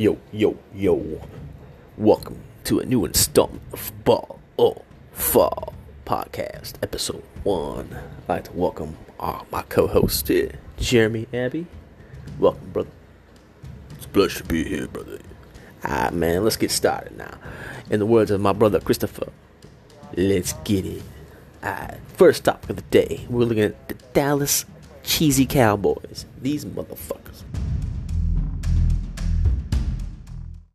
Yo, yo, yo. Welcome to a new installment of Ball or Fall Podcast, Episode 1. I'd like to welcome uh, my co host uh, Jeremy Abbey. Welcome, brother. It's a pleasure to be here, brother. Alright, man, let's get started now. In the words of my brother Christopher, let's get it. Alright, first topic of the day, we're looking at the Dallas Cheesy Cowboys. These motherfuckers